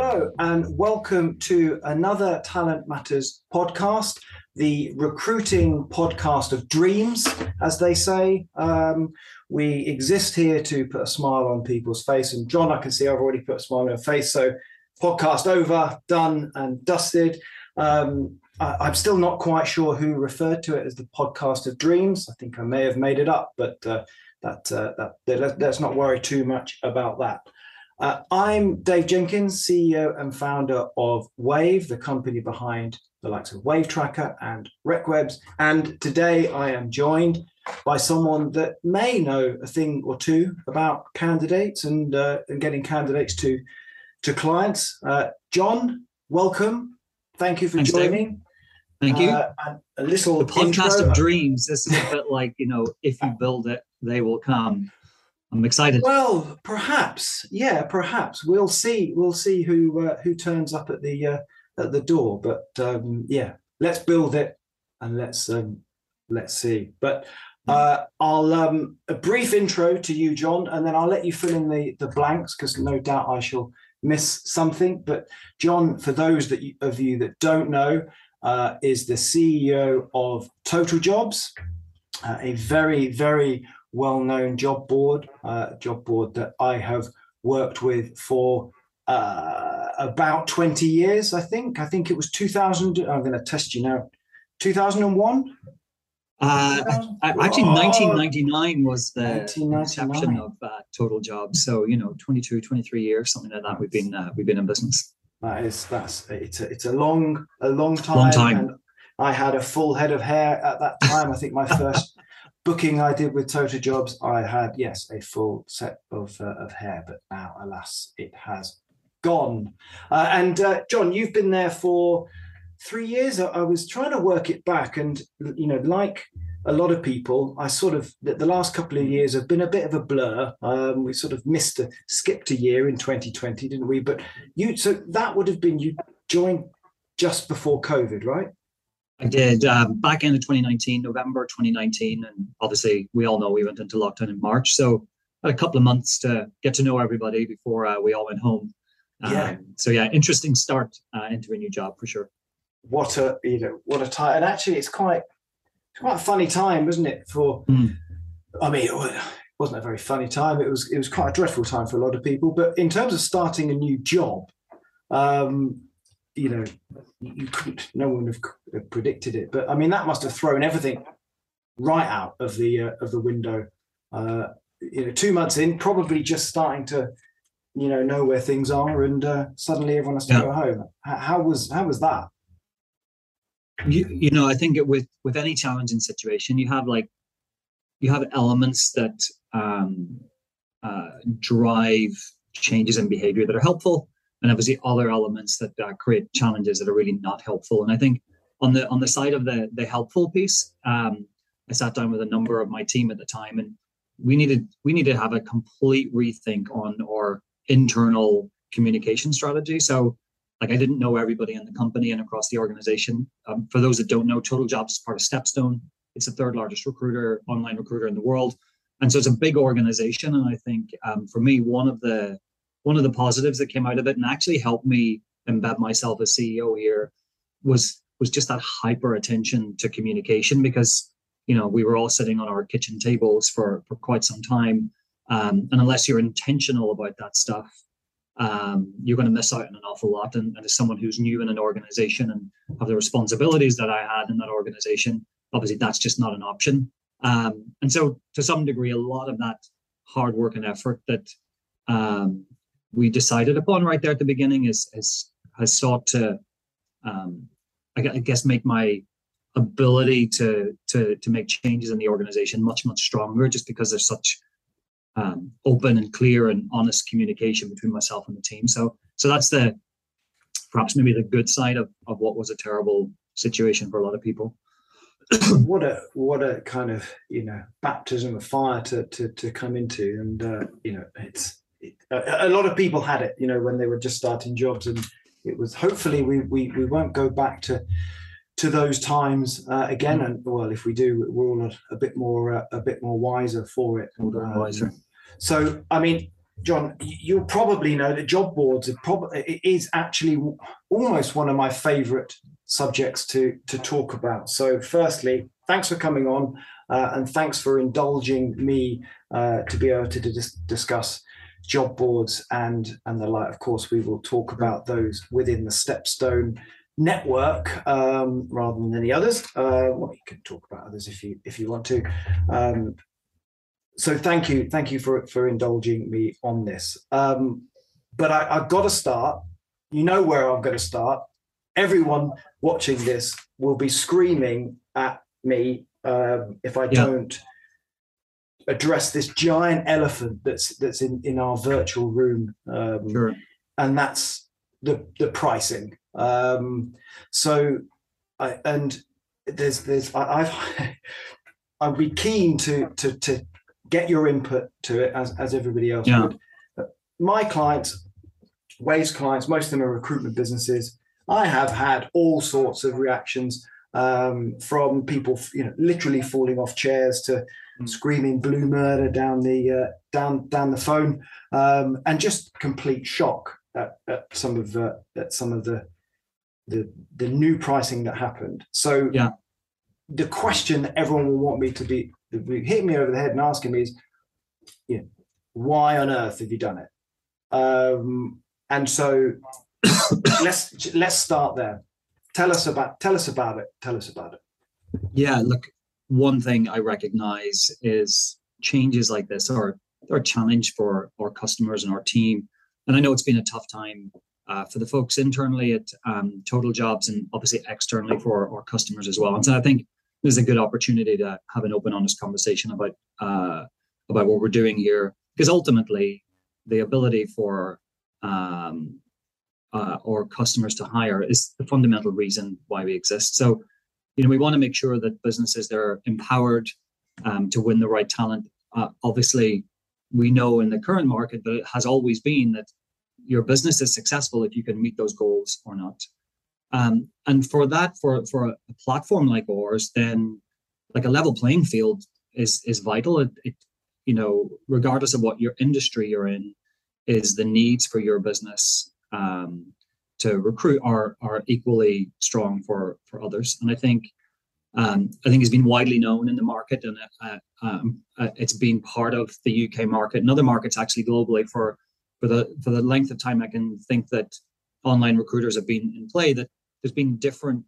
Hello, and welcome to another Talent Matters podcast, the recruiting podcast of dreams, as they say. Um, we exist here to put a smile on people's face. And John, I can see I've already put a smile on your face. So, podcast over, done, and dusted. Um, I, am still not quite sure who referred to it as the podcast of dreams. I think I may have made it up, but uh, that, uh, that let's not worry too much about that. Uh, I'm Dave Jenkins, CEO and founder of Wave, the company behind the likes of Wave Tracker and RecWebs. And today I am joined by someone that may know a thing or two about candidates and, uh, and getting candidates to, to clients. Uh, John, welcome. Thank you for Thanks, joining. David. Thank you. Uh, a little the podcast intro. of dreams. This is a bit like you know, if you build it, they will come. I'm excited. Well, perhaps, yeah, perhaps we'll see. We'll see who uh, who turns up at the uh, at the door. But um, yeah, let's build it and let's um, let's see. But hmm. uh, I'll um, a brief intro to you, John, and then I'll let you fill in the the blanks because no doubt I shall miss something. But John, for those that you, of you that don't know, uh, is the CEO of Total Jobs, uh, a very very well-known job board, uh, job board that I have worked with for uh, about 20 years, I think. I think it was 2000. I'm going to test you now. 2001? Uh, actually, 1999 was the inception of uh, Total Jobs. So, you know, 22, 23 years, something like that. We've been uh, we've been in business. That is that's it's a, it's a long a long time. Long time. I had a full head of hair at that time. I think my first booking I did with Total Jobs, I had yes a full set of uh, of hair, but now alas it has gone. Uh, and uh, John, you've been there for three years. I, was trying to work it back, and you know, like a lot of people, I sort of the, the last couple of years have been a bit of a blur. Um, we sort of missed a skipped a year in 2020, didn't we? But you, so that would have been you joined just before COVID, right? I did um, back end of 2019, November 2019, and obviously we all know we went into lockdown in March. So a couple of months to get to know everybody before uh, we all went home. Um, yeah. So yeah, interesting start uh, into a new job for sure. What a you know what a time, and actually it's quite it's quite a funny time, isn't it? For mm. I mean, it wasn't a very funny time. It was it was quite a dreadful time for a lot of people. But in terms of starting a new job, um, you know, you couldn't, no one would have predicted it. But I mean, that must have thrown everything right out of the uh, of the window. Uh, you know, two months in, probably just starting to, you know, know where things are, and uh, suddenly everyone has to yeah. go home. How, was how was that? You, you know, I think it, with with any challenging situation, you have like you have elements that um, uh, drive changes in behavior that are helpful and obviously other elements that uh, create challenges that are really not helpful. And I think on the on the side of the the helpful piece, um, I sat down with a number of my team at the time, and we needed we needed to have a complete rethink on our internal communication strategy. So, like I didn't know everybody in the company and across the organization. Um, for those that don't know, Total Jobs is part of Stepstone. It's the third largest recruiter, online recruiter in the world, and so it's a big organization. And I think um, for me, one of the one of the positives that came out of it and actually helped me embed myself as CEO here was was just that hyper attention to communication because you know we were all sitting on our kitchen tables for for quite some time. Um, and unless you're intentional about that stuff um, you're going to miss out on an awful lot. And, and, as someone who's new in an organization and have the responsibilities that i had in that organization obviously that's just not an option. Um, and so to some degree a lot of that hard work and effort that um, we decided upon right there at the beginning is has has sought to um, I, guess make my ability to to to make changes in the organization much much stronger just because there's such um, open and clear and honest communication between myself and the team. So so that's the perhaps maybe the good side of, of what was a terrible situation for a lot of people. What a what a kind of you know baptism of fire to to, to come into. And uh, you know it's a, lot of people had it, you know, when they were just starting jobs, and it was hopefully we we, we won't go back to to those times uh, again. And well, if we do, we're all a, a bit more uh, a bit more wiser for it. Um, wiser. So, I mean, John, you'll probably know that job boards are probably is actually almost one of my favourite subjects to to talk about. So, firstly, thanks for coming on, uh, and thanks for indulging me uh, to be able to dis- discuss job boards and and the like. Of course, we will talk about those within the Stepstone network um, rather than any others. Uh, well, you can talk about others if you if you want to. Um, so thank you, thank you for for indulging me on this. Um, but I, have got to start. You know where I'm going to start. Everyone watching this will be screaming at me um, if I yeah. don't address this giant elephant that's that's in in our virtual room, um, sure. and that's the the pricing. Um, so, I, and there's there's I, I've I'd be keen to to to get your input to it as, as everybody else yeah. would. My clients, Waves clients, most of them are recruitment businesses. I have had all sorts of reactions um, from people, you know, literally falling off chairs to mm. screaming blue murder down the uh, down down the phone, um, and just complete shock at, at some of the at some of the the the new pricing that happened. So yeah, the question that everyone will want me to be hit me over the head and asking me is, you know, why on earth have you done it? Um, and so let's let's start there. Tell us about tell us about it. Tell us about it. Yeah, look, one thing I recognize is changes like this are are a challenge for our customers and our team. And I know it's been a tough time uh, for the folks internally at um, Total Jobs and obviously externally for our customers as well. And so I think this is a good opportunity to have an open, honest conversation about uh, about what we're doing here, because ultimately, the ability for um, uh, our customers to hire is the fundamental reason why we exist. So, you know, we want to make sure that businesses they're empowered um, to win the right talent. Uh, obviously, we know in the current market that it has always been that your business is successful if you can meet those goals or not. Um, and for that, for for a platform like ours, then like a level playing field is is vital. It, it you know, regardless of what your industry you're in, is the needs for your business um, to recruit are are equally strong for for others. And I think um, I think it's been widely known in the market, and uh, um, uh, it's been part of the UK market and other markets actually globally for for the for the length of time. I can think that online recruiters have been in play that there's been different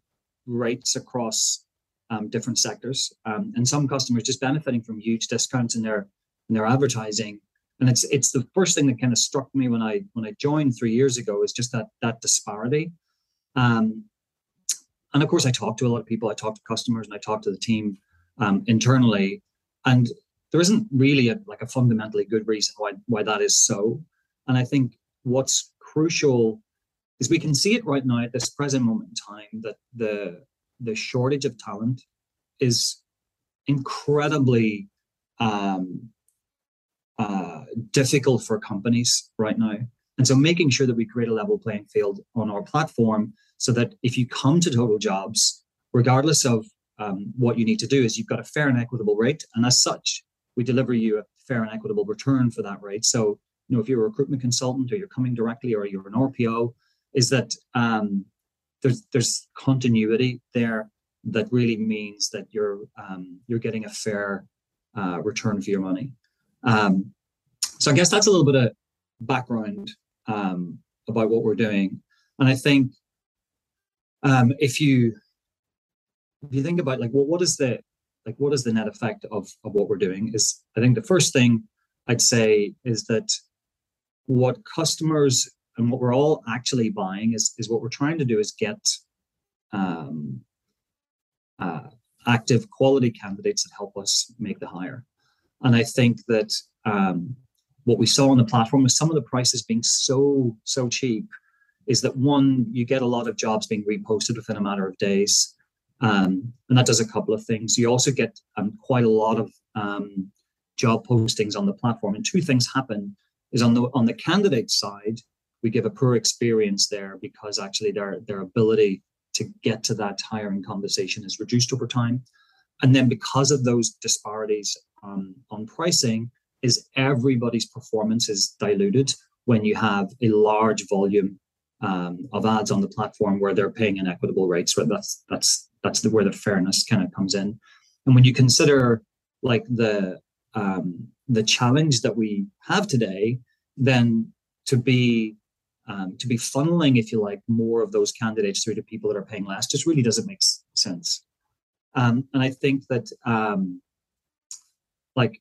rates across um, different sectors, um, and some customers just benefiting from huge discounts in their in their advertising. And it's it's the first thing that kind of struck me when I when I joined three years ago is just that that disparity. Um, and of course, I talk to a lot of people. I talk to customers, and I talk to the team um, internally, and there isn't really a, like a fundamentally good reason why why that is so. And I think what's crucial is we can see it right now at this present moment in time that the the shortage of talent is incredibly um, uh, difficult for companies right now. And so making sure that we create a level playing field on our platform so that if you come to Total Jobs, regardless of um, what you need to do, is you've got a fair and equitable rate. And as such, we deliver you a fair and equitable return for that rate. So, you know, if you're a recruitment consultant or you're coming directly or you're an RPO, is that um, there's there's continuity there that really means that you're um, you're getting a fair uh, return for your money. Um, so I guess that's a little bit of background um, about what we're doing, and I think um, if you if you think about like well, what is the like what is the net effect of of what we're doing is I think the first thing I'd say is that what customers and what we're all actually buying is, is what we're trying to do is get um, uh, active quality candidates that help us make the hire. And I think that um, what we saw on the platform with some of the prices being so, so cheap is that one, you get a lot of jobs being reposted within a matter of days. Um, and that does a couple of things. You also get um, quite a lot of um, job postings on the platform. And two things happen is on the on the candidate side, we give a poor experience there because actually their their ability to get to that hiring conversation is reduced over time. And then because of those disparities um, on pricing, is everybody's performance is diluted when you have a large volume um, of ads on the platform where they're paying inequitable rates. Right? That's that's that's the, where the fairness kind of comes in. And when you consider like the um, the challenge that we have today, then to be um, to be funneling, if you like, more of those candidates through to people that are paying less just really doesn't make sense. Um, and I think that um, like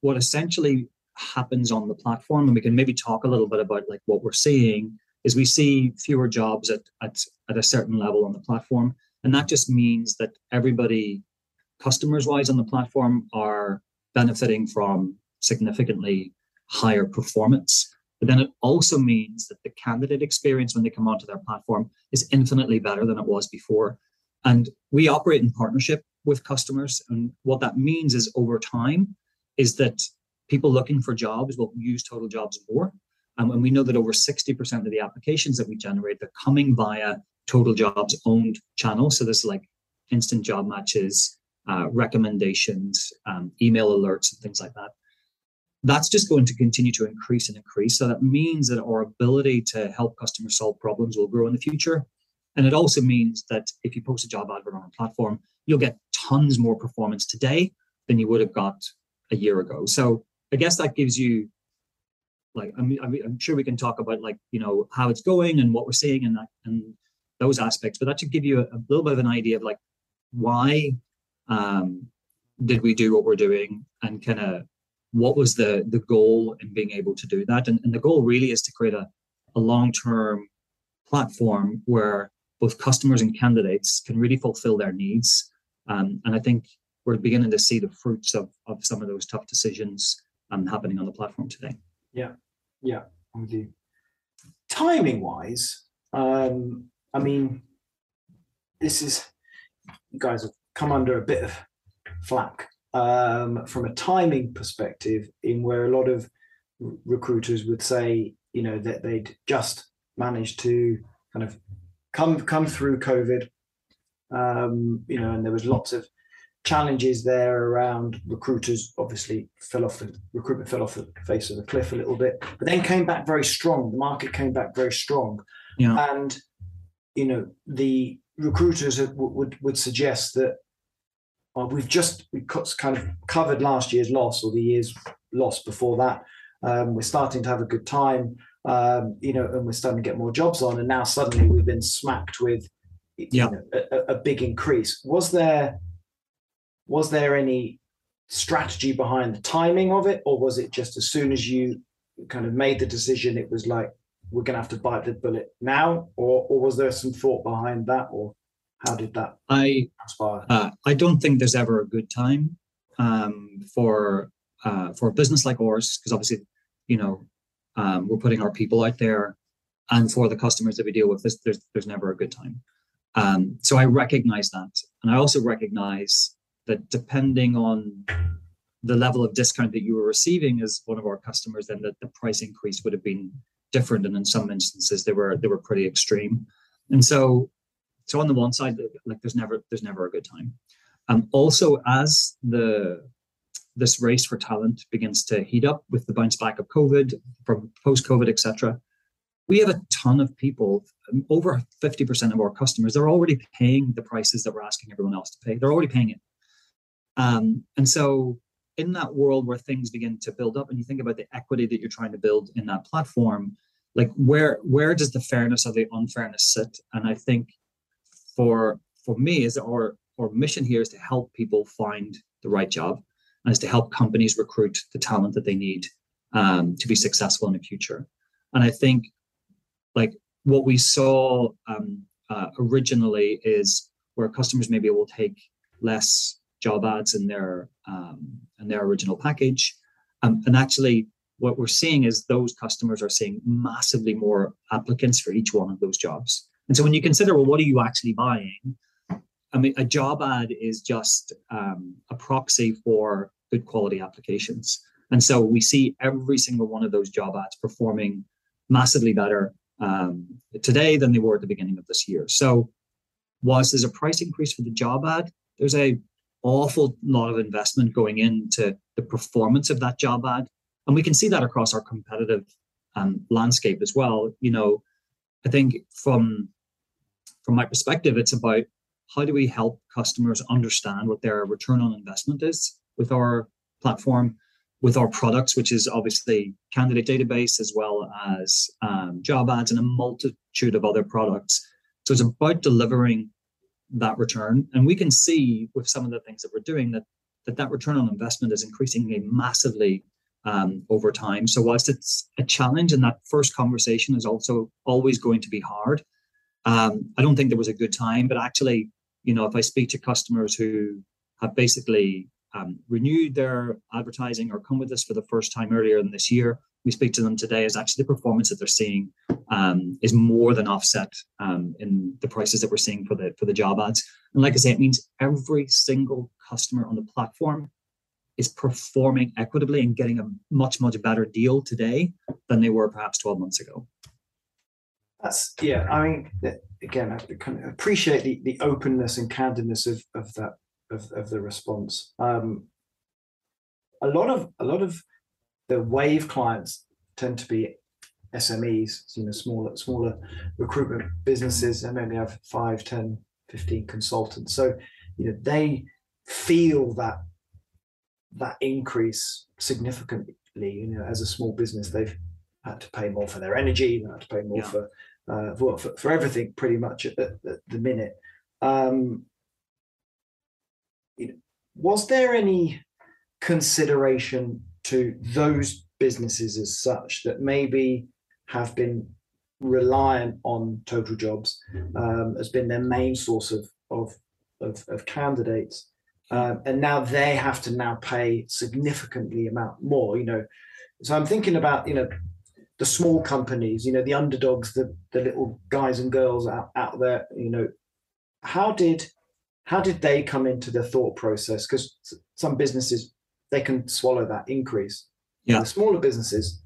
what essentially happens on the platform, and we can maybe talk a little bit about like what we're seeing is we see fewer jobs at, at, at a certain level on the platform. And that just means that everybody, customers wise on the platform, are benefiting from significantly higher performance. But then it also means that the candidate experience when they come onto their platform is infinitely better than it was before. And we operate in partnership with customers. And what that means is over time, is that people looking for jobs will use total jobs more. Um, and we know that over 60% of the applications that we generate, they're coming via total jobs owned channels. So this is like instant job matches, uh, recommendations, um, email alerts, and things like that that's just going to continue to increase and increase. So that means that our ability to help customers solve problems will grow in the future. And it also means that if you post a job advert on a platform, you'll get tons more performance today than you would have got a year ago. So I guess that gives you like I mean, I'm sure we can talk about like you know how it's going and what we're seeing and that and those aspects, but that should give you a, a little bit of an idea of like why um, did we do what we're doing and kind of what was the the goal in being able to do that and, and the goal really is to create a, a long-term platform where both customers and candidates can really fulfill their needs. Um, and i think we're beginning to see the fruits of, of some of those tough decisions um, happening on the platform today. Yeah. Yeah. Timing wise um, i mean this is you guys have come under a bit of flack um, from a timing perspective, in where a lot of recruiters would say, you know, that they'd just managed to kind of come come through COVID, um, you know, and there was lots of challenges there around recruiters. Obviously, fell off the recruitment fell off the face of the cliff a little bit, but then came back very strong. The market came back very strong, yeah. and you know the recruiters would, would would suggest that uh, we've just we kind of covered last year's loss or the year's loss before that. Um, we're starting to have a good time, um, you know, and we're starting to get more jobs on. And now suddenly we've been smacked with yeah. Know, a, a, big increase. Was there was there any strategy behind the timing of it, or was it just as soon as you kind of made the decision, it was like we're going to have to bite the bullet now, or or was there some thought behind that, or how did that I uh, I don't think there's ever a good time um, for uh, for a business like ours because obviously, you know, um, we're putting our people out there, and for the customers that we deal with, there's there's, there's never a good time. Um, so I recognize that, and I also recognize that depending on the level of discount that you were receiving as one of our customers, then the, the price increase would have been different, and in some instances they were they were pretty extreme. And so so on the one side, like there's never there's never a good time. Um, also, as the this race for talent begins to heat up with the bounce back of COVID, from post-COVID, etc., we have a ton of people. Um, over 50% of our customers, they're already paying the prices that we're asking everyone else to pay. They're already paying it. Um, and so, in that world where things begin to build up, and you think about the equity that you're trying to build in that platform, like where where does the fairness or the unfairness sit? And I think for for me is our our mission here is to help people find the right job is to help companies recruit the talent that they need um, to be successful in the future. And I think like what we saw um, uh, originally is where customers maybe will take less job ads in their um, in their original package, um, and actually what we're seeing is those customers are seeing massively more applicants for each one of those jobs. And so when you consider, well, what are you actually buying? I mean, a job ad is just um, a proxy for good quality applications. And so we see every single one of those job ads performing massively better um, today than they were at the beginning of this year. So, whilst there's a price increase for the job ad, there's a awful lot of investment going into the performance of that job ad. And we can see that across our competitive um, landscape as well. You know, I think from from my perspective, it's about how do we help customers understand what their return on investment is with our platform, with our products, which is obviously candidate database as well as um, job ads and a multitude of other products. So it's about delivering that return, and we can see with some of the things that we're doing that that that return on investment is increasing massively um, over time. So whilst it's a challenge, and that first conversation is also always going to be hard, um, I don't think there was a good time. But actually, you know, if I speak to customers who have basically um, renewed their advertising or come with us for the first time earlier in this year, we speak to them today is actually the performance that they're seeing um, is more than offset um, in the prices that we're seeing for the for the job ads. And like I say, it means every single customer on the platform is performing equitably and getting a much much better deal today than they were perhaps 12 months ago. That's yeah. I mean, again, I kind of appreciate the, the openness and candidness of of that of, of the response. Um, a lot of a lot of the wave clients tend to be SMEs, you know, smaller smaller recruitment businesses, and maybe have 5, 10, 15 consultants. So, you know, they feel that that increase significantly. You know, as a small business, they've had to pay more for their energy, they had to pay more yeah. for, uh, for, for everything pretty much at, at, at the minute. Um, was there any consideration to those businesses as such that maybe have been reliant on total jobs um, has been their main source of of of, of candidates um, and now they have to now pay significantly amount more you know so i'm thinking about you know the small companies you know the underdogs the the little guys and girls out, out there you know how did how did they come into the thought process because some businesses they can swallow that increase. Yeah. The smaller businesses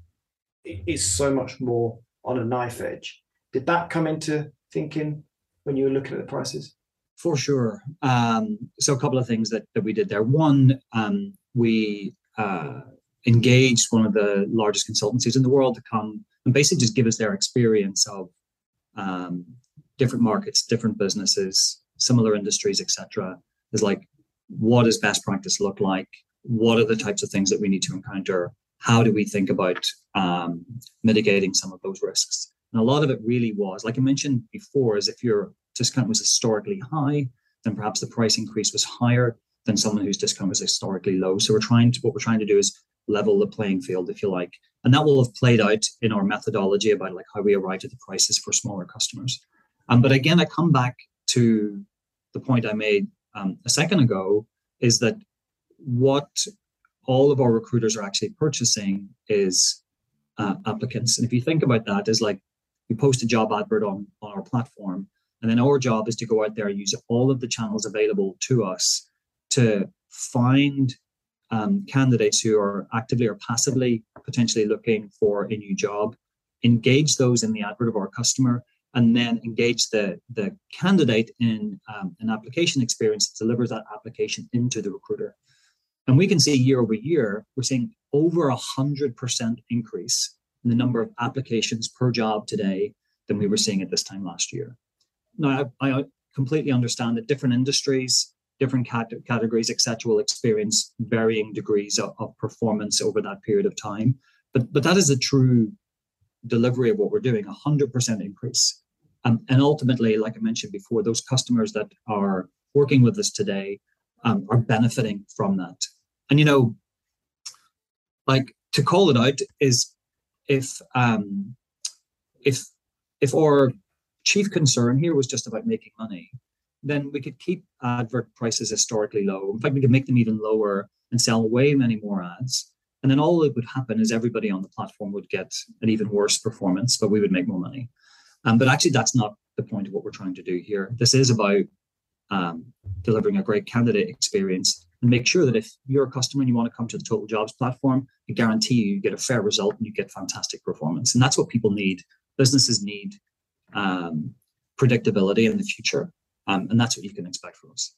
is so much more on a knife edge. Did that come into thinking when you were looking at the prices? For sure. Um, so a couple of things that, that we did there. One, um, we uh, engaged one of the largest consultancies in the world to come and basically just give us their experience of um, different markets, different businesses, similar industries, etc. Is like, what does best practice look like? what are the types of things that we need to encounter? How do we think about um, mitigating some of those risks? And a lot of it really was, like I mentioned before, is if your discount was historically high, then perhaps the price increase was higher than someone whose discount was historically low. So we're trying to what we're trying to do is level the playing field, if you like. And that will have played out in our methodology about like how we arrived at the prices for smaller customers. Um, but again, I come back to the point I made um, a second ago is that what all of our recruiters are actually purchasing is uh, applicants. And if you think about that, is like we post a job advert on, on our platform, and then our job is to go out there and use all of the channels available to us to find um, candidates who are actively or passively potentially looking for a new job, engage those in the advert of our customer, and then engage the, the candidate in um, an application experience that delivers that application into the recruiter. And we can see year over year, we're seeing over a 100% increase in the number of applications per job today than we were seeing at this time last year. Now, I, I completely understand that different industries, different cat- categories, etc., will experience varying degrees of, of performance over that period of time. But, but that is a true delivery of what we're doing, a 100% increase. Um, and ultimately, like I mentioned before, those customers that are working with us today um, are benefiting from that. And you know, like to call it out is if um, if if our chief concern here was just about making money, then we could keep advert prices historically low. In fact, we could make them even lower and sell way many more ads. And then all that would happen is everybody on the platform would get an even worse performance, but we would make more money. Um, but actually, that's not the point of what we're trying to do here. This is about um, delivering a great candidate experience and make sure that if you're a customer and you want to come to the Total Jobs platform, I guarantee you, you get a fair result and you get fantastic performance. And that's what people need. Businesses need um, predictability in the future. Um, and that's what you can expect from us.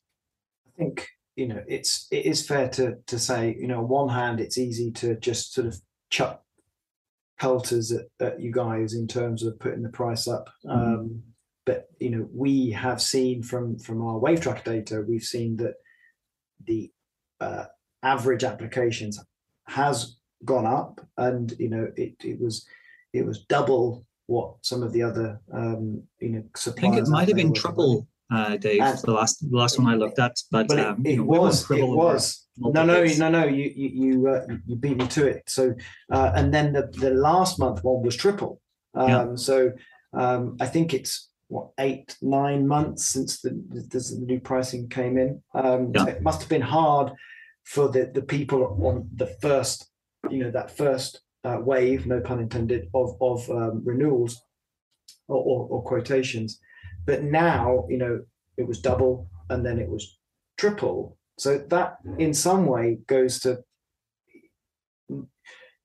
I think you know, it's it is fair to to say, you know, on one hand, it's easy to just sort of chuck pelters at, at you guys in terms of putting the price up. Mm-hmm. Um, but you know, we have seen from from our wave track data, we've seen that the uh, average applications has gone up, and you know, it it was it was double what some of the other um, you know suppliers. I think it might have been triple uh, Dave. And the last the last one I looked at, but, but um, it, it was it was no no no no you you you, uh, you beat me to it. So uh, and then the the last month one was triple. Um, yeah. So um, I think it's what eight nine months since the the, the new pricing came in. Um, yeah. so it must have been hard for the the people on the first you know that first uh, wave, no pun intended, of of um, renewals or, or, or quotations but now, you know, it was double and then it was triple. So that in some way goes to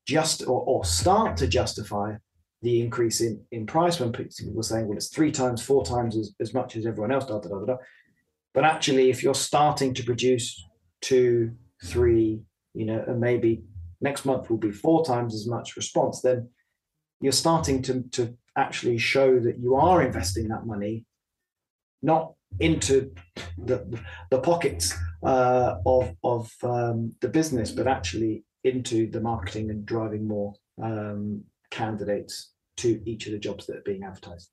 just or, or start to justify the increase in, in price when people were saying, well, it's three times, four times as, as much as everyone else, da, da, da, da. But actually, if you're starting to produce two, three, you know, and maybe next month will be four times as much response, then you're starting to, to actually show that you are investing that money not into the, the pockets uh, of, of um, the business, but actually into the marketing and driving more um, candidates to each of the jobs that are being advertised.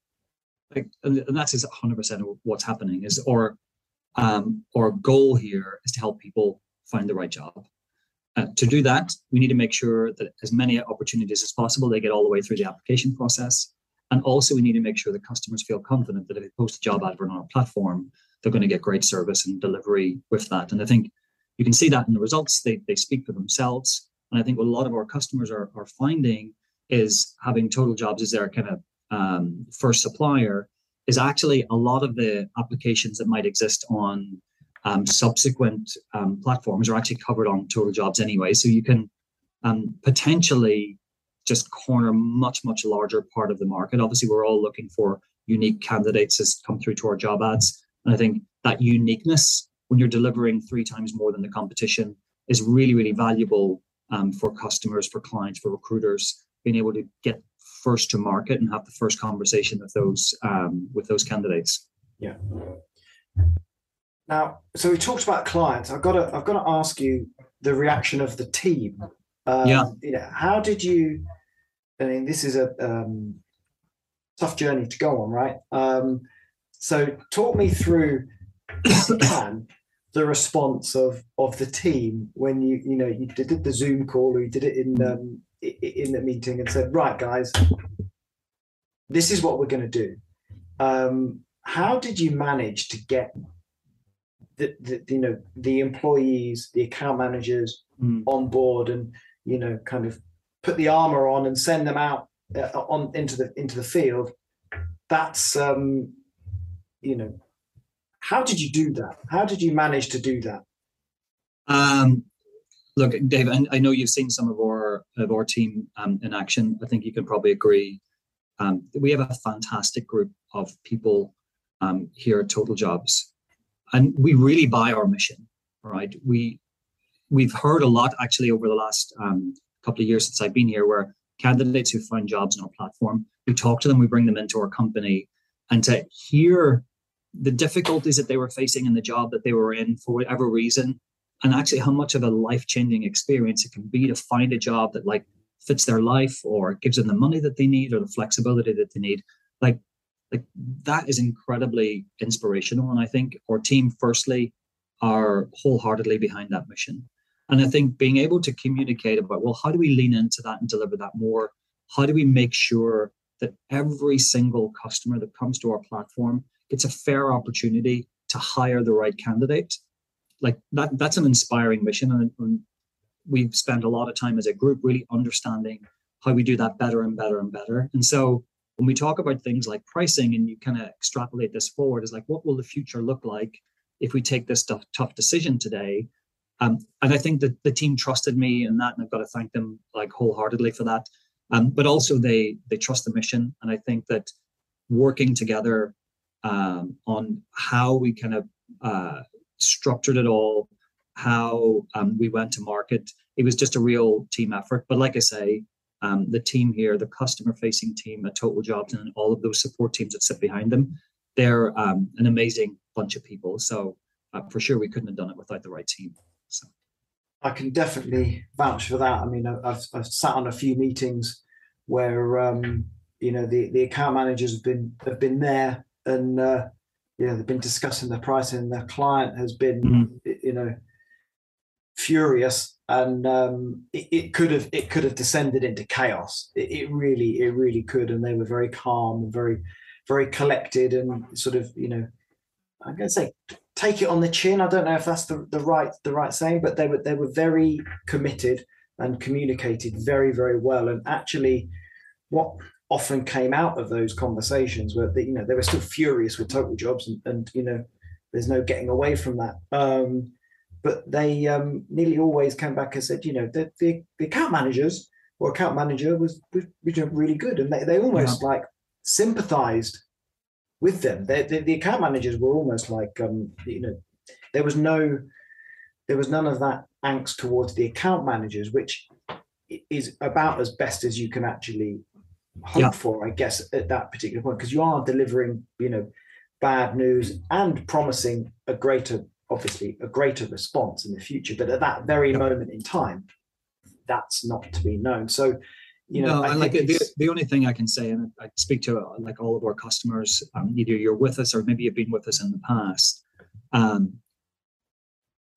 And, that is 100% what's happening is our um, our goal here is to help people find the right job. Uh, to do that, we need to make sure that as many opportunities as possible, they get all the way through the application process. And also, we need to make sure that customers feel confident that if they post a job advert on our platform, they're going to get great service and delivery with that. And I think you can see that in the results. They, they speak for themselves. And I think what a lot of our customers are, are finding is having Total Jobs as their kind of um, first supplier is actually a lot of the applications that might exist on um, subsequent um, platforms are actually covered on Total Jobs anyway. So you can um, potentially just corner much much larger part of the market. Obviously we're all looking for unique candidates as come through to our job ads. And i think that uniqueness when you're delivering three times more than the competition is really really valuable um, for customers for clients for recruiters being able to get first to market and have the first conversation with those um, with those candidates. Yeah. Now so we talked about clients. I've got to i've got to ask you the reaction of the team um, yeah. You know, how did you? I mean, this is a um, tough journey to go on, right? Um, so, talk me through, can, the response of of the team when you you know you did the Zoom call or you did it in um, in the meeting and said, right, guys, this is what we're going to do. Um, how did you manage to get the, the you know the employees, the account managers mm. on board and you know, kind of put the armor on and send them out uh, on into the into the field. That's um, you know, how did you do that? How did you manage to do that? Um, look, Dave, I, I know you've seen some of our of our team um, in action. I think you can probably agree. Um, we have a fantastic group of people um, here at Total Jobs, and we really buy our mission. Right? We we've heard a lot actually over the last um, couple of years since I've been here, where candidates who find jobs on our platform, we talk to them, we bring them into our company, and to hear the difficulties that they were facing in the job that they were in for whatever reason, and actually how much of a life changing experience it can be to find a job that like fits their life or gives them the money that they need or the flexibility that they need. Like, like that is incredibly inspirational. And I think our team, firstly, are wholeheartedly behind that mission. And I think being able to communicate about, well, how do we lean into that and deliver that more? How do we make sure that every single customer that comes to our platform gets a fair opportunity to hire the right candidate? Like that, that's an inspiring mission. And, and we've spent a lot of time as a group really understanding how we do that better and better and better. And so when we talk about things like pricing and you kind of extrapolate this forward, is like, what will the future look like if we take this tough, tough decision today? Um, and I think that the team trusted me in that, and I've got to thank them like wholeheartedly for that. Um, but also they they trust the mission, and I think that working together um, on how we kind of uh, structured it all, how um, we went to market. It was just a real team effort. But like I say, um, the team here, the customer facing team at Total Jobs, and all of those support teams that sit behind them, they're um, an amazing bunch of people. So uh, for sure, we couldn't have done it without the right team. So. I can definitely vouch for that. I mean, I've, I've sat on a few meetings where um, you know the, the account managers have been have been there and uh, you know they've been discussing the pricing. And the client has been mm-hmm. you know furious, and um, it, it, could have it could have descended into chaos. It, it really it really could, and they were very calm and very very collected and sort of you know I'm going to say take it on the chin. I don't know if that's the, the right the right saying, but they were they were very committed and communicated very very well. And actually, what often came out of those conversations were that you know they were still furious with total jobs, and, and you know there's no getting away from that. Um, but they um, nearly always came back and said, you know, the, the, the account managers or account manager was, was really good, and they, they almost yeah. like sympathized with them. They, they, the account managers were almost like, um, you know, there was no, there was none of that angst towards the account managers, which is about as best as you can actually hope yeah. for, I guess, at that particular point, because you are delivering, you know, bad news and promising a greater, obviously, a greater response in the future. But at that very yeah. moment in time, that's not to be known. So you know, no, I like the, the only thing I can say, and I speak to uh, like all of our customers, um, either you're with us or maybe you've been with us in the past. Um,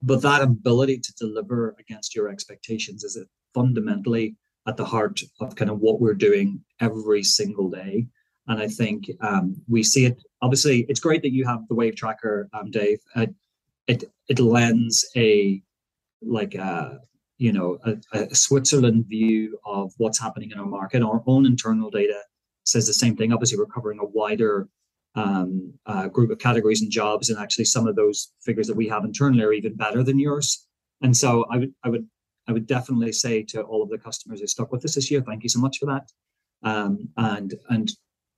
but that ability to deliver against your expectations is it fundamentally at the heart of kind of what we're doing every single day. And I think um, we see it. Obviously, it's great that you have the Wave Tracker, um, Dave. Uh, it it lends a like a uh, you know a, a, Switzerland view of what's happening in our market. Our own internal data says the same thing. Obviously, we're covering a wider um, uh, group of categories and jobs, and actually some of those figures that we have internally are even better than yours. And so I would I would I would definitely say to all of the customers who stuck with us this year, thank you so much for that. Um, and and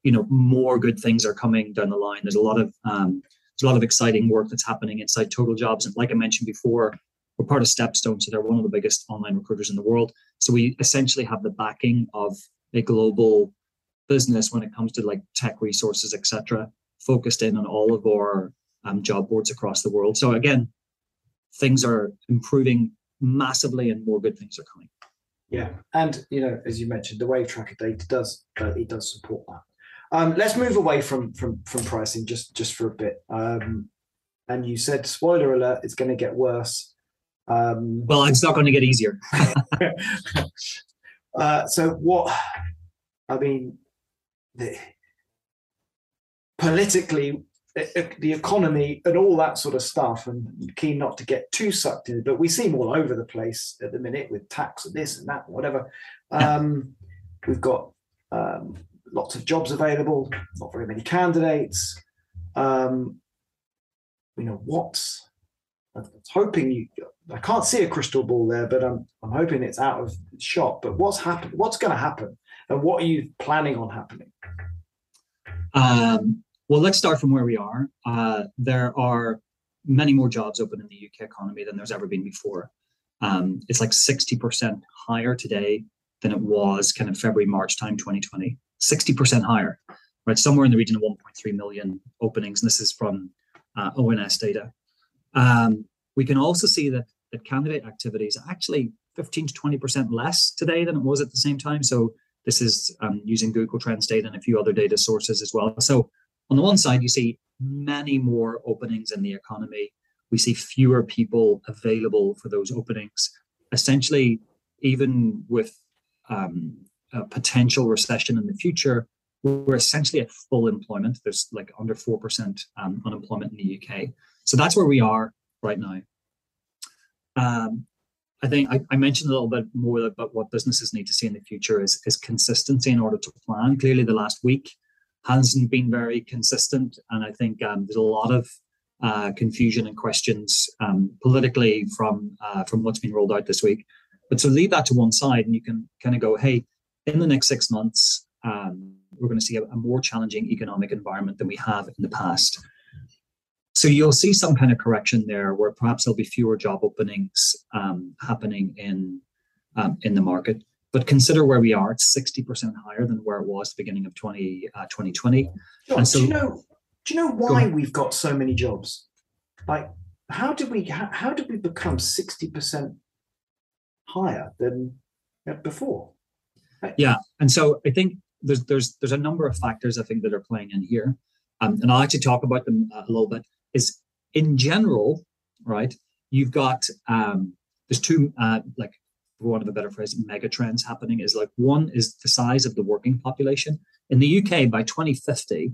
you know more good things are coming down the line. There's a lot of um, there's a lot of exciting work that's happening inside Total Jobs, and like I mentioned before, we're part of Stepstone, so they're one of the biggest online recruiters in the world. So we essentially have the backing of a global business when it comes to like tech resources, etc., focused in on all of our um, job boards across the world. So again, things are improving massively, and more good things are coming. Yeah, and you know, as you mentioned, the Wave Tracker data does uh, it does support that. Um, let's move away from from from pricing just just for a bit. Um, and you said, spoiler alert, it's going to get worse. Um, well, it's not going to get easier. uh, so what? I mean, the, politically, the economy and all that sort of stuff, and keen not to get too sucked in. But we seem all over the place at the minute with tax and this and that, whatever. Um, we've got um, lots of jobs available, not very many candidates. Um, you know what's I was hoping you. I can't see a crystal ball there, but I'm I'm hoping it's out of shot. But what's happened? What's going to happen, and what are you planning on happening? Um, well, let's start from where we are. Uh, there are many more jobs open in the UK economy than there's ever been before. Um, it's like 60% higher today than it was kind of February, March time 2020. 60% higher, right? Somewhere in the region of 1.3 million openings. And this is from uh, ONS data. Um, we can also see that, that candidate activity is actually 15 to 20% less today than it was at the same time. So this is um, using Google Trends data and a few other data sources as well. So on the one side, you see many more openings in the economy. We see fewer people available for those openings. Essentially, even with um, a potential recession in the future, we're essentially at full employment. There's like under 4% um, unemployment in the UK. So that's where we are right now. Um, I think I, I, mentioned a little bit more about what businesses need to see in the future is, is consistency in order to plan. Clearly, the last week hasn't been very consistent, and I think um, there's a lot of uh, confusion and questions um, politically from uh, from what's been rolled out this week. But to leave that to one side, and you can kind of go, hey, in the next six months, um, we're going to see a, a more challenging economic environment than we have in the past so you'll see some kind of correction there where perhaps there'll be fewer job openings um, happening in um, in the market. But consider where we are; it's sixty percent higher than where it was the beginning of 20, uh, 2020. John, so, do you know? Do you know why we've got so many jobs? Like, how did we? How, how did we become sixty percent higher than before? Yeah, and so I think there's there's there's a number of factors I think that are playing in here, um, and I'll actually talk about them a little bit. Is in general, right? You've got um, there's two uh, like for want of a better phrase, mega trends happening. Is like one is the size of the working population in the UK by 2050.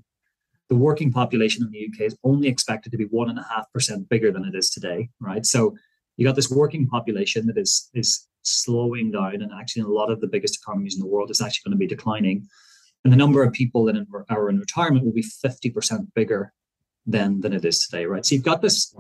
The working population in the UK is only expected to be one and a half percent bigger than it is today, right? So you got this working population that is is slowing down, and actually in a lot of the biggest economies in the world is actually going to be declining. And the number of people that are in retirement will be 50% bigger than, than it is today, right? So you've got this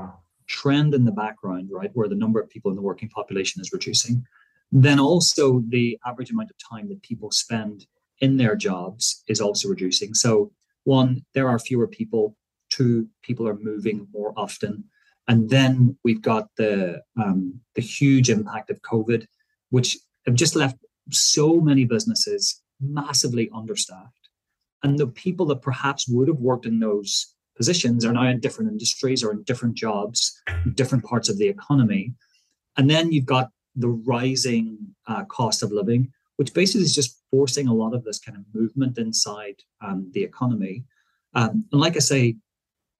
trend in the background, right, where the number of people in the working population is reducing. Then also the average amount of time that people spend in their jobs is also reducing. So one, there are fewer people. Two, people are moving more often. And then we've got the um, the huge impact of COVID, which have just left so many businesses massively understaffed. And the people that perhaps would have worked in those positions are now in different industries or in different jobs, different parts of the economy. And then you've got the rising uh, cost of living, which basically is just forcing a lot of this kind of movement inside um, the economy. Um, and like I say,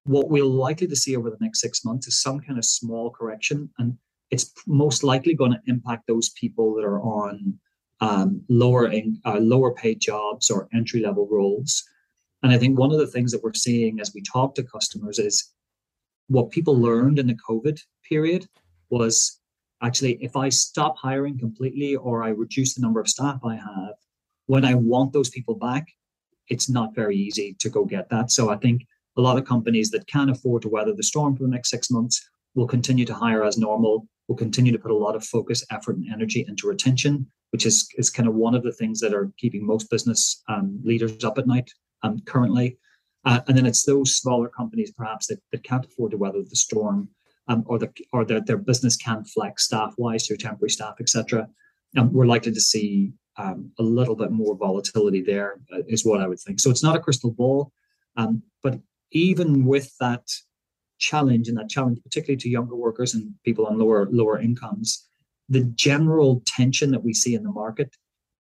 what we're likely to see over the next six months is some kind of small correction, and it's most likely going to impact those people that are on um, lower in, uh, lower paid jobs or entry level roles. And I think one of the things that we're seeing as we talk to customers is what people learned in the COVID period was actually if I stop hiring completely or I reduce the number of staff I have, when I want those people back, it's not very easy to go get that. So I think a lot of companies that can afford to weather the storm for the next six months will continue to hire as normal, will continue to put a lot of focus, effort, and energy into retention, which is, is kind of one of the things that are keeping most business um, leaders up at night um, currently. Uh, and then it's those smaller companies perhaps that, that can't afford to weather the storm um, or, the, or their, their business can flex staff wise through temporary staff, etc. Um, we're likely to see um, a little bit more volatility there, uh, is what I would think. So it's not a crystal ball, um, but even with that challenge and that challenge, particularly to younger workers and people on lower lower incomes, the general tension that we see in the market,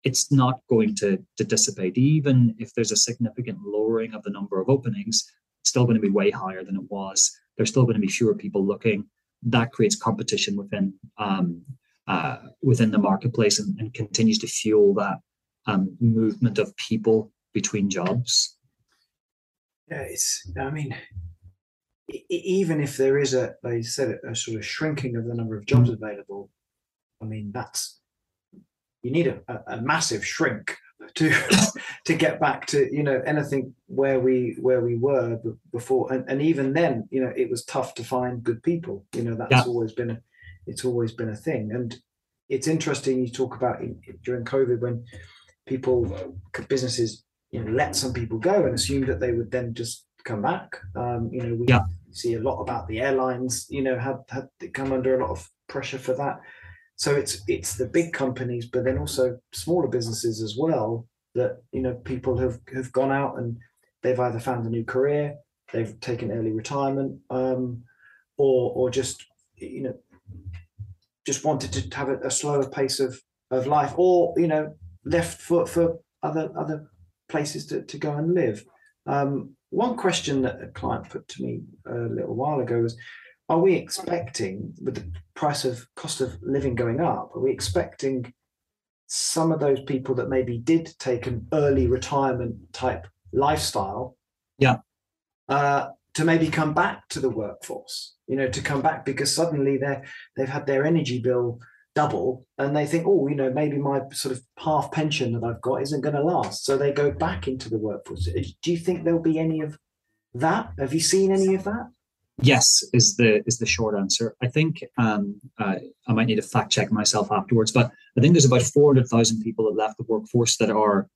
it's not going to, to dissipate. Even if there's a significant lowering of the number of openings, it's still going to be way higher than it was. There's still going to be fewer people looking. That creates competition within um, uh, within the marketplace and, and continues to fuel that um, movement of people between jobs. Yeah, it's. I mean, even if there is a, they said a, sort of shrinking of the number of jobs mm-hmm. available, I mean that's you need a, a, massive shrink to to get back to you know anything where we where we were before, and, and even then you know it was tough to find good people. You know that's yeah. always been a it's always been a thing, and it's interesting you talk about in, during COVID when people businesses you know let some people go and assume that they would then just come back. Um, you know, we yeah. see a lot about the airlines. You know, had had come under a lot of pressure for that. So it's it's the big companies, but then also smaller businesses as well. That you know people have have gone out and they've either found a new career, they've taken early retirement, um, or or just you know just wanted to have a, a slower pace of of life, or you know left for for other other places to, to go and live. Um, one question that a client put to me a little while ago was Are we expecting, with the price of cost of living going up, are we expecting some of those people that maybe did take an early retirement type lifestyle? Yeah. Uh, to maybe come back to the workforce, you know, to come back because suddenly they're they've had their energy bill double and they think oh you know maybe my sort of half pension that i've got isn't going to last so they go back into the workforce do you think there'll be any of that have you seen any of that yes is the is the short answer i think um, uh, i might need to fact check myself afterwards but i think there's about 400000 people that left the workforce that are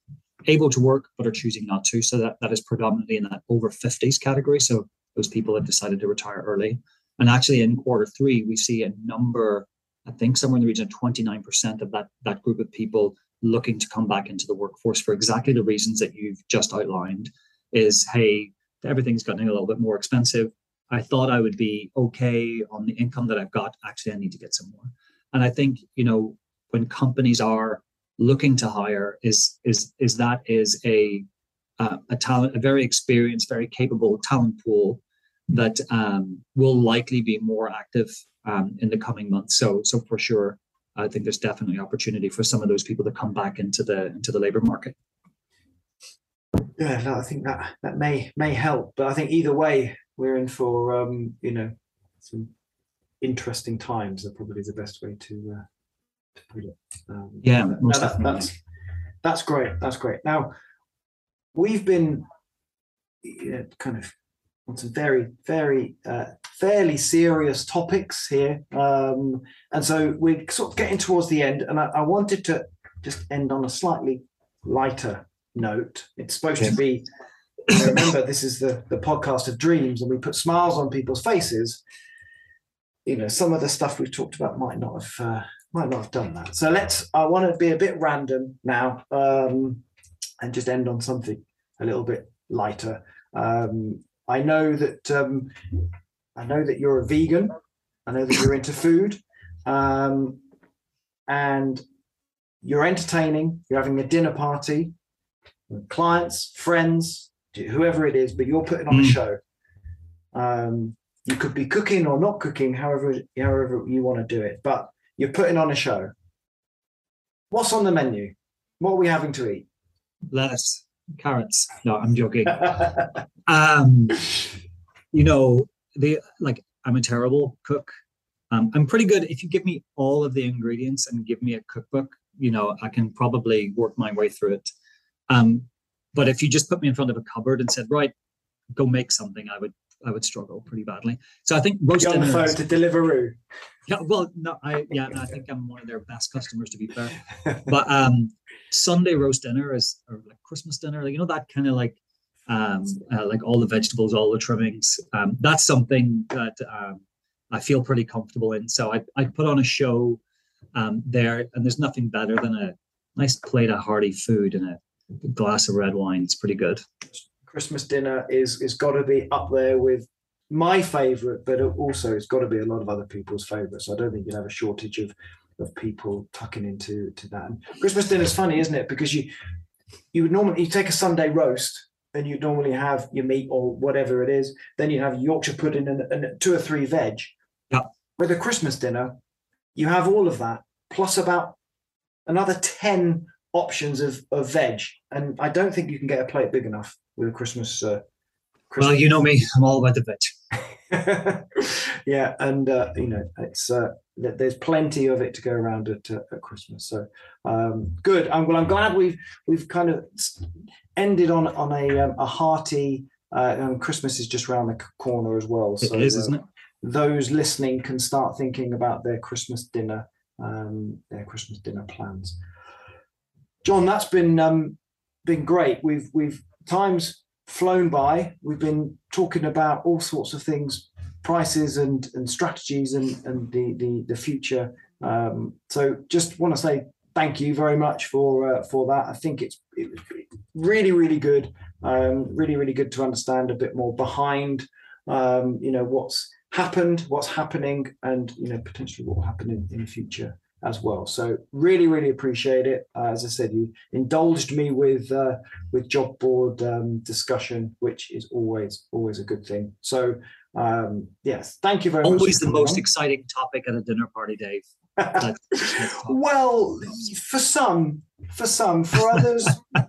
able to work but are choosing not to so that that is predominantly in that over 50s category so those people have decided to retire early. And actually, in quarter three, we see a number, I think somewhere in the region of 29% of that, that group of people looking to come back into the workforce for exactly the reasons that you've just outlined is, hey, everything's getting a little bit more expensive. I thought I would be okay on the income that I've got. Actually, I need to get some more. And I think, you know, when companies are looking to hire, is is is that is a uh, a talent, a very experienced, very capable talent pool that um, will likely be more active um, in the coming months. So, so for sure, I think there's definitely opportunity for some of those people to come back into the into the labor market. Yeah, no, I think that that may may help, but I think either way, we're in for um, you know some interesting times. Are probably the best way to, uh, to put it. Um, yeah, that, that's that's great. That's great. Now we've been you know, kind of on some very, very, uh, fairly serious topics here. Um, and so we're sort of getting towards the end, and I, I wanted to just end on a slightly lighter note. It's supposed to be, remember, this is the, the podcast of dreams, and we put smiles on people's faces. You know, some of the stuff we've talked about might not have uh, might not have done that. So let's. I want to be a bit random now, um, and just end on something a little bit lighter. Um, I know that um, I know that you're a vegan. I know that you're into food, um, and you're entertaining. You're having a dinner party, clients, friends, whoever it is, but you're putting on mm. a show. Um, you could be cooking or not cooking, however however you want to do it, but you're putting on a show. What's on the menu? What are we having to eat? Lettuce carrots. No, I'm joking. um, you know, the like I'm a terrible cook. Um, I'm pretty good. If you give me all of the ingredients and give me a cookbook, you know, I can probably work my way through it. Um, but if you just put me in front of a cupboard and said, right, go make something, I would I would struggle pretty badly. So I think roast on the phone to Deliveroo. Yeah, well, no, I yeah, I think I'm one of their best customers to be fair. But um, Sunday roast dinner is or like Christmas dinner, like you know that kind of like um, uh, like all the vegetables, all the trimmings. Um, that's something that um, I feel pretty comfortable in. So I I put on a show um, there, and there's nothing better than a nice plate of hearty food and a glass of red wine. It's pretty good. Christmas dinner is is got to be up there with my favorite, but also it's got to be a lot of other people's favorites. I don't think you'll have a shortage of of people tucking into to that. And Christmas dinner is funny, isn't it? Because you you would normally you take a Sunday roast and you normally have your meat or whatever it is. Then you have Yorkshire pudding and, and two or three veg. Yeah. With a Christmas dinner, you have all of that plus about another ten options of, of veg, and I don't think you can get a plate big enough with a Christmas. Uh, Christmas. Well, you know me; I'm all about the veg. yeah, and uh, you know it's uh, there's plenty of it to go around at, uh, at Christmas. So um, good. I'm well. I'm glad we've we've kind of ended on on a um, a hearty. Uh, and Christmas is just around the corner as well. So, it is, isn't uh, it? Those listening can start thinking about their Christmas dinner, um, their Christmas dinner plans. John, that's been um, been great. We've we've times flown by. We've been talking about all sorts of things, prices and and strategies and and the the the future. Um, so just want to say thank you very much for uh, for that. I think it's it really really good. Um, really really good to understand a bit more behind um, you know what's happened, what's happening, and you know potentially what will happen in, in the future as well. So really, really appreciate it. Uh, as I said, you indulged me with uh, with job board um, discussion, which is always always a good thing. So um, yes, thank you very always much. Always the most on. exciting topic at a dinner party, Dave. well, for some, for some, for others.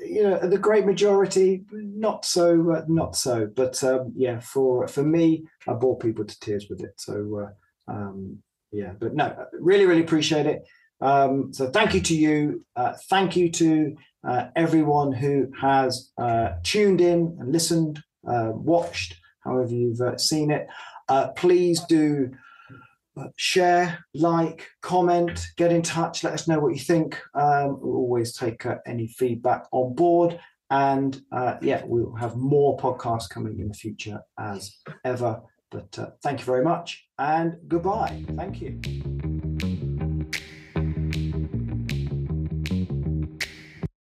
you know the great majority not so uh, not so but um, yeah for for me i bore people to tears with it so uh, um, yeah but no really really appreciate it. Um, so thank you to you. Uh, thank you to uh, everyone who has uh, tuned in and listened uh, watched however you've uh, seen it. Uh, please do share like comment get in touch let us know what you think. Um, we'll always take any feedback on board. And yeah, we'll have more podcasts coming in the future as ever. But uh, thank you very much and goodbye. Thank you.